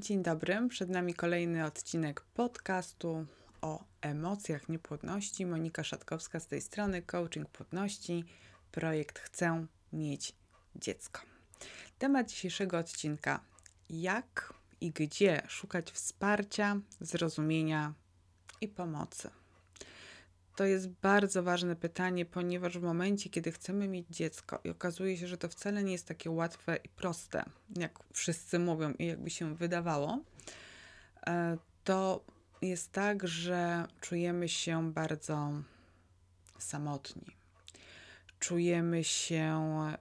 Dzień dobry, przed nami kolejny odcinek podcastu o emocjach niepłodności. Monika Szatkowska z tej strony, coaching płodności, projekt Chcę mieć dziecko. Temat dzisiejszego odcinka: jak i gdzie szukać wsparcia, zrozumienia i pomocy. To jest bardzo ważne pytanie, ponieważ w momencie, kiedy chcemy mieć dziecko i okazuje się, że to wcale nie jest takie łatwe i proste, jak wszyscy mówią i jakby się wydawało, e, to jest tak, że czujemy się bardzo samotni. Czujemy się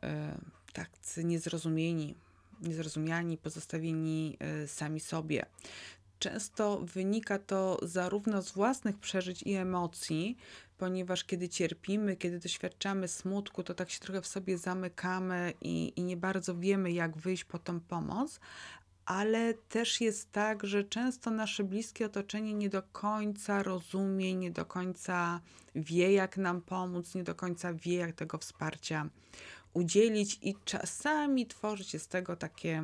e, tacy niezrozumieni, niezrozumiani, pozostawieni e, sami sobie. Często wynika to zarówno z własnych przeżyć i emocji, ponieważ kiedy cierpimy, kiedy doświadczamy smutku, to tak się trochę w sobie zamykamy i, i nie bardzo wiemy, jak wyjść po tą pomoc, ale też jest tak, że często nasze bliskie otoczenie nie do końca rozumie, nie do końca wie, jak nam pomóc, nie do końca wie, jak tego wsparcia udzielić, i czasami tworzy się z tego takie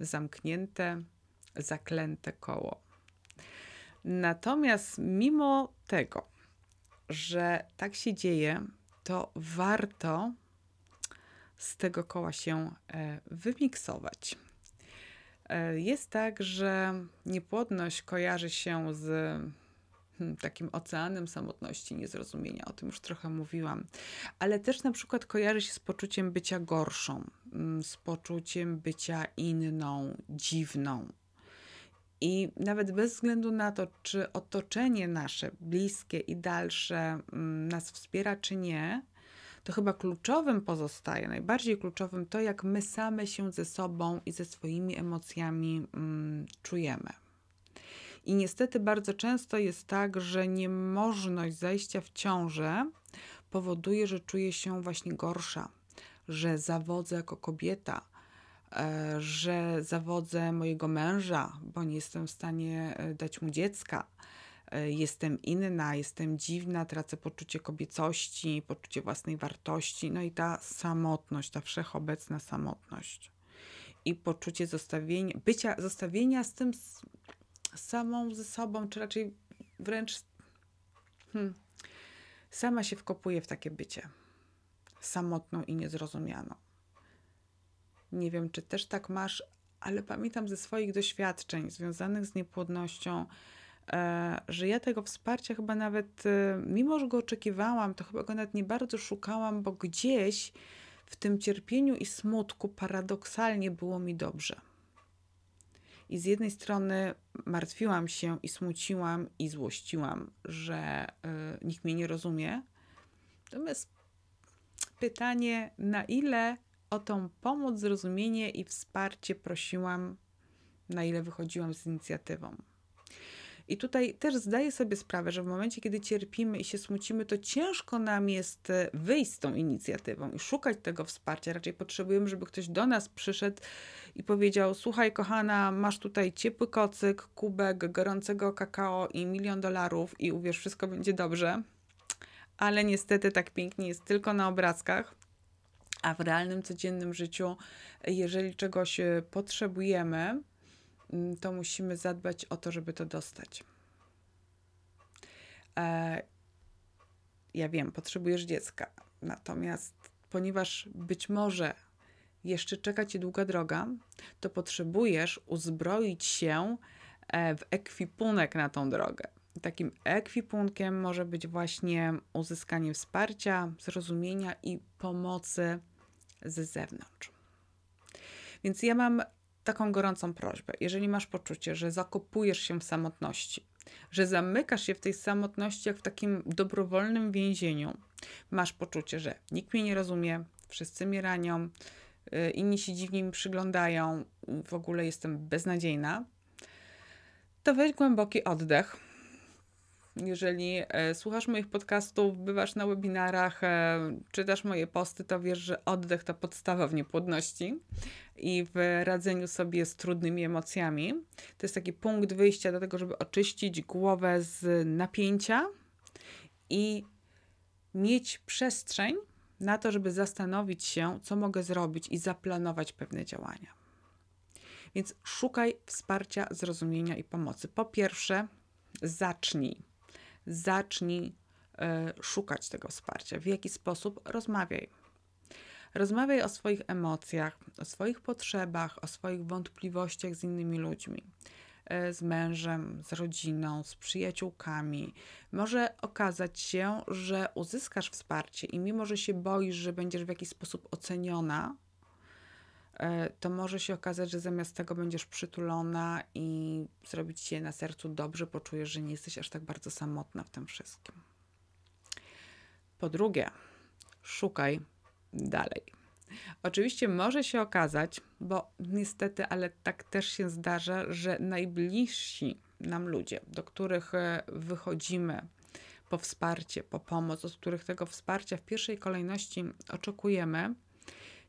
zamknięte, zaklęte koło. Natomiast mimo tego, że tak się dzieje, to warto z tego koła się e, wymiksować. E, jest tak, że niepłodność kojarzy się z hmm, takim oceanem samotności, niezrozumienia, o tym już trochę mówiłam, ale też na przykład kojarzy się z poczuciem bycia gorszą, mm, z poczuciem bycia inną, dziwną, i nawet bez względu na to, czy otoczenie nasze, bliskie i dalsze, mm, nas wspiera, czy nie, to chyba kluczowym pozostaje, najbardziej kluczowym to, jak my same się ze sobą i ze swoimi emocjami mm, czujemy. I niestety bardzo często jest tak, że niemożność zajścia w ciążę powoduje, że czuję się właśnie gorsza, że zawodzę jako kobieta, że zawodzę mojego męża, bo nie jestem w stanie e, dać mu dziecka. E, jestem inna, jestem dziwna, tracę poczucie kobiecości, poczucie własnej wartości, no i ta samotność, ta wszechobecna samotność. I poczucie zostawienia, bycia, zostawienia z tym z, samą ze sobą, czy raczej wręcz hmm, sama się wkopuje w takie bycie samotną i niezrozumianą. Nie wiem, czy też tak masz, ale pamiętam ze swoich doświadczeń związanych z niepłodnością, e, że ja tego wsparcia chyba nawet, e, mimo że go oczekiwałam, to chyba go nawet nie bardzo szukałam, bo gdzieś w tym cierpieniu i smutku paradoksalnie było mi dobrze. I z jednej strony martwiłam się i smuciłam i złościłam, że y, nikt mnie nie rozumie. Natomiast pytanie, na ile o tą pomoc, zrozumienie i wsparcie prosiłam, na ile wychodziłam z inicjatywą. I tutaj też zdaję sobie sprawę, że w momencie, kiedy cierpimy i się smucimy, to ciężko nam jest e, wyjść z tą inicjatywą i szukać tego wsparcia. Raczej potrzebujemy, żeby ktoś do nas przyszedł i powiedział: Słuchaj, kochana, masz tutaj ciepły kocyk, kubek gorącego kakao i milion dolarów, i uwierz, wszystko będzie dobrze. Ale niestety tak pięknie jest tylko na obrazkach. A w realnym, codziennym życiu, jeżeli czegoś e, potrzebujemy, mm, to musimy zadbać o to, żeby to dostać. E, ja wiem, potrzebujesz dziecka, natomiast ponieważ być może jeszcze czeka ci długa droga, to potrzebujesz uzbroić się e, w ekwipunek na tą drogę. Takim ekwipunkiem może być właśnie uzyskanie wsparcia, zrozumienia i pomocy z zewnątrz. Więc ja mam taką gorącą prośbę. Jeżeli masz poczucie, że zakopujesz się w samotności, że zamykasz się w tej samotności jak w takim dobrowolnym więzieniu, masz poczucie, że nikt mnie nie rozumie, wszyscy mnie ranią, y, inni się dziwnie mi przyglądają, w ogóle jestem beznadziejna, to weź głęboki oddech jeżeli e, słuchasz moich podcastów, bywasz na webinarach, e, czytasz moje posty, to wiesz, że oddech to podstawa w niepłodności i w radzeniu sobie z trudnymi emocjami. To jest taki punkt wyjścia do tego, żeby oczyścić głowę z napięcia i mieć przestrzeń na to, żeby zastanowić się, co mogę zrobić i zaplanować pewne działania. Więc szukaj wsparcia, zrozumienia i pomocy. Po pierwsze, zacznij. Zacznij y, szukać tego wsparcia. W jaki sposób? Rozmawiaj. Rozmawiaj o swoich emocjach, o swoich potrzebach, o swoich wątpliwościach z innymi ludźmi. E, z mężem, z rodziną, z przyjaciółkami. Może okazać się, że uzyskasz wsparcie i mimo, że się boisz, że będziesz w jakiś sposób oceniona, e, to może się okazać, że zamiast tego będziesz przytulona i zrobić ci na sercu dobrze, poczujesz, że nie jesteś aż tak bardzo samotna w tym wszystkim. Po drugie, szukaj dalej. Oczywiście może się okazać, bo niestety, ale tak też się zdarza, że najbliżsi nam ludzie, do których e, wychodzimy po wsparcie, po pomoc, od których tego wsparcia w pierwszej kolejności oczekujemy,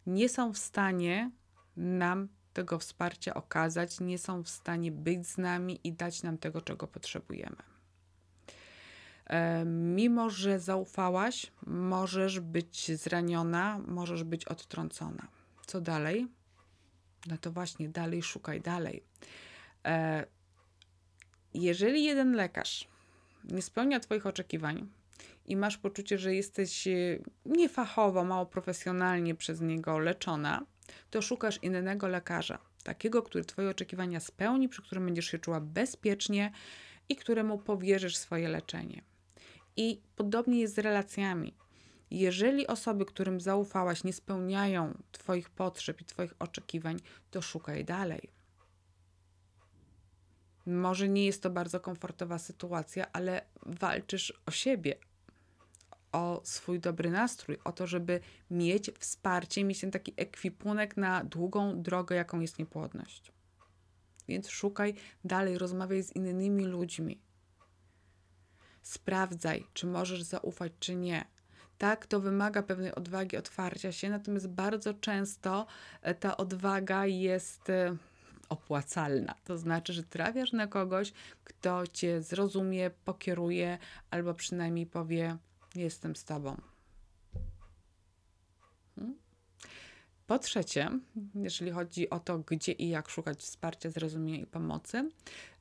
nie są w stanie nam tego wsparcia okazać, nie są w stanie być z nami i dać nam tego, czego potrzebujemy. Mimo, że zaufałaś, możesz być zraniona, możesz być odtrącona. Co dalej? No to właśnie dalej szukaj dalej. E, jeżeli jeden lekarz nie spełnia Twoich oczekiwań i masz poczucie, że jesteś e, niefachowo, mało profesjonalnie przez niego leczona, to szukasz innego lekarza, takiego, który Twoje oczekiwania spełni, przy którym będziesz się czuła bezpiecznie i któremu powierzysz swoje leczenie. I podobnie jest z relacjami. Jeżeli osoby, którym zaufałaś, nie spełniają Twoich potrzeb i Twoich oczekiwań, to szukaj dalej. Może nie jest to bardzo komfortowa sytuacja, ale walczysz o siebie, o swój dobry nastrój, o to, żeby mieć wsparcie, mieć ten taki ekwipunek na długą drogę, jaką jest niepłodność. Więc szukaj dalej, rozmawiaj z innymi ludźmi. Sprawdzaj, czy możesz zaufać, czy nie. Tak, to wymaga pewnej odwagi, otwarcia się, natomiast bardzo często e, ta odwaga jest e, opłacalna. To znaczy, że trafiasz na kogoś, kto cię zrozumie, pokieruje albo przynajmniej powie: Jestem z tobą. Hmm? Po trzecie, jeżeli chodzi o to, gdzie i jak szukać wsparcia, zrozumienia i pomocy,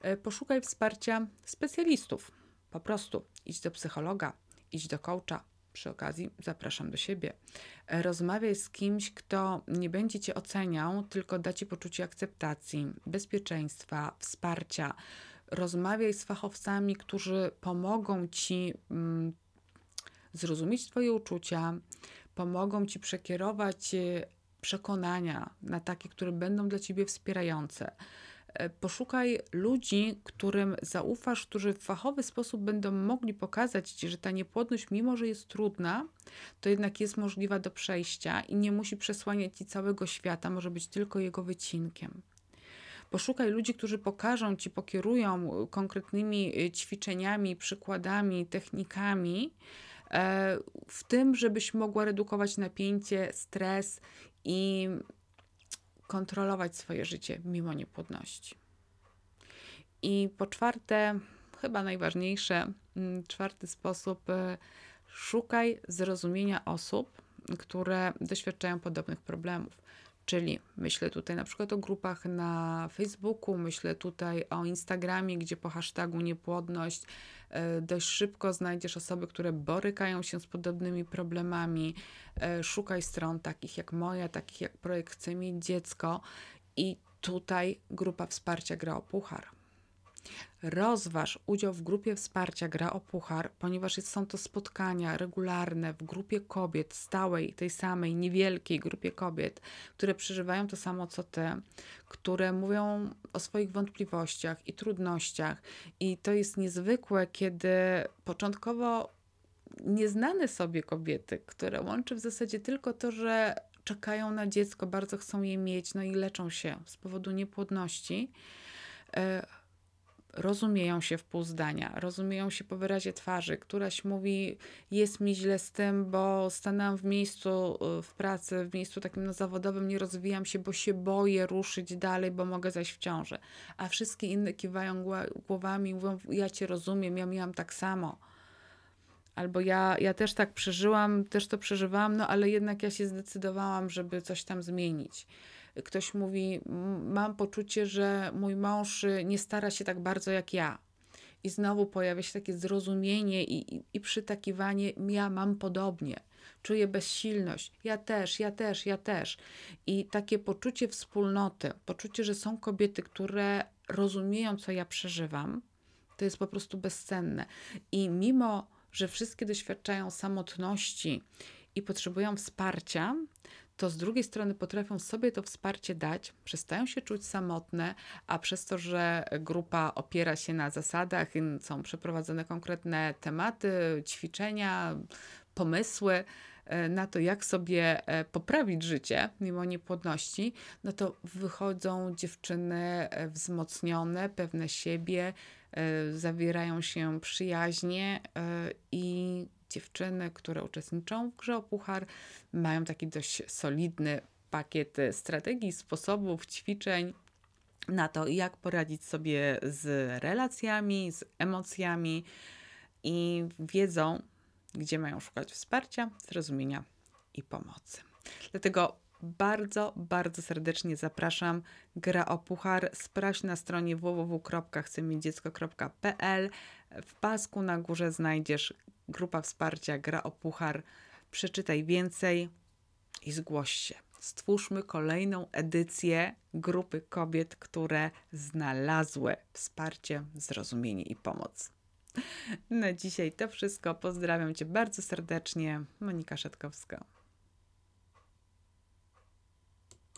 e, poszukaj wsparcia specjalistów po prostu idź do psychologa, idź do coacha. Przy okazji zapraszam do siebie. E, rozmawiaj z kimś, kto nie będzie cię oceniał, tylko da ci poczucie akceptacji, bezpieczeństwa, wsparcia. Rozmawiaj z fachowcami, którzy pomogą ci mm, zrozumieć Twoje uczucia, pomogą ci przekierować e, przekonania na takie, które będą dla ciebie wspierające. E, poszukaj ludzi, którym zaufasz, którzy w fachowy sposób będą mogli pokazać ci, że ta niepłodność, mimo że jest trudna, to jednak jest możliwa do przejścia i nie musi przesłaniać ci całego świata, może być tylko jego wycinkiem. Poszukaj ludzi, którzy pokażą ci, pokierują konkretnymi e, ćwiczeniami, przykładami, technikami, w tym, żebyś mogła redukować napięcie, stres i kontrolować swoje życie mimo niepłodności. I po czwarte, chyba najważniejsze, mm, czwarty sposób, e, szukaj zrozumienia osób, które doświadczają podobnych problemów. Czyli myślę tutaj na przykład o grupach na Facebooku, myślę tutaj o Instagramie, gdzie po hashtagu niepłodność e, dość szybko znajdziesz osoby, które borykają się z podobnymi problemami. E, szukaj stron takich jak moja, takich jak projekt Chcę mieć dziecko i tutaj grupa wsparcia gra o puchar. Rozważ udział w grupie wsparcia Gra o Puchar, ponieważ są to spotkania regularne w grupie kobiet, stałej, tej samej, niewielkiej grupie kobiet, które przeżywają to samo co ty, które mówią o swoich wątpliwościach i trudnościach. I to jest niezwykłe, kiedy początkowo nieznane sobie kobiety, które łączy w zasadzie tylko to, że czekają na dziecko, bardzo chcą je mieć, no i leczą się z powodu niepłodności e, rozumieją się w pół zdania, rozumieją się po wyrazie twarzy. Któraś mówi, jest mi źle z tym, bo stanęłam w miejscu y, w pracy, w miejscu takim no, zawodowym, nie rozwijam się, bo się boję ruszyć dalej, bo mogę zajść w ciąży. A wszystkie inne kiwają głowami, mówią, ja cię rozumiem, ja miałam tak samo. Albo ja, ja też tak przeżyłam, też to przeżywałam, no ale jednak ja się zdecydowałam, żeby coś tam zmienić. Ktoś mówi: Mam poczucie, że mój mąż y, nie stara się tak bardzo jak ja. I znowu pojawia się takie zrozumienie i, i, i przytakiwanie: Ja mam podobnie czuję bezsilność. Ja też, ja też, ja też. I takie poczucie wspólnoty, poczucie, że są kobiety, które rozumieją, co ja przeżywam, to jest po prostu bezcenne. I mimo, że wszystkie doświadczają samotności i potrzebują wsparcia, to z drugiej strony potrafią sobie to wsparcie dać, przestają się czuć samotne, a przez to, że grupa opiera się na zasadach, są przeprowadzone konkretne tematy, ćwiczenia, pomysły e, na to, jak sobie e, poprawić życie mimo niepłodności, no to wychodzą dziewczyny e, wzmocnione, pewne siebie, zawierają się przyjaźnie i dziewczyny, które uczestniczą w grze o puchar, mają taki dość solidny pakiet strategii, sposobów, ćwiczeń na to, jak poradzić sobie z relacjami, z emocjami i wiedzą, gdzie mają szukać wsparcia, zrozumienia i pomocy. Dlatego bardzo, bardzo serdecznie zapraszam. Gra o puchar. Sprawdź na stronie www.chcemiecidziecko.pl. W pasku na górze znajdziesz grupa wsparcia Gra o puchar. Przeczytaj więcej i zgłoś się. Stwórzmy kolejną edycję grupy kobiet, które znalazły wsparcie, zrozumienie i pomoc. Na dzisiaj to wszystko. Pozdrawiam Cię bardzo serdecznie. Monika Szatkowska.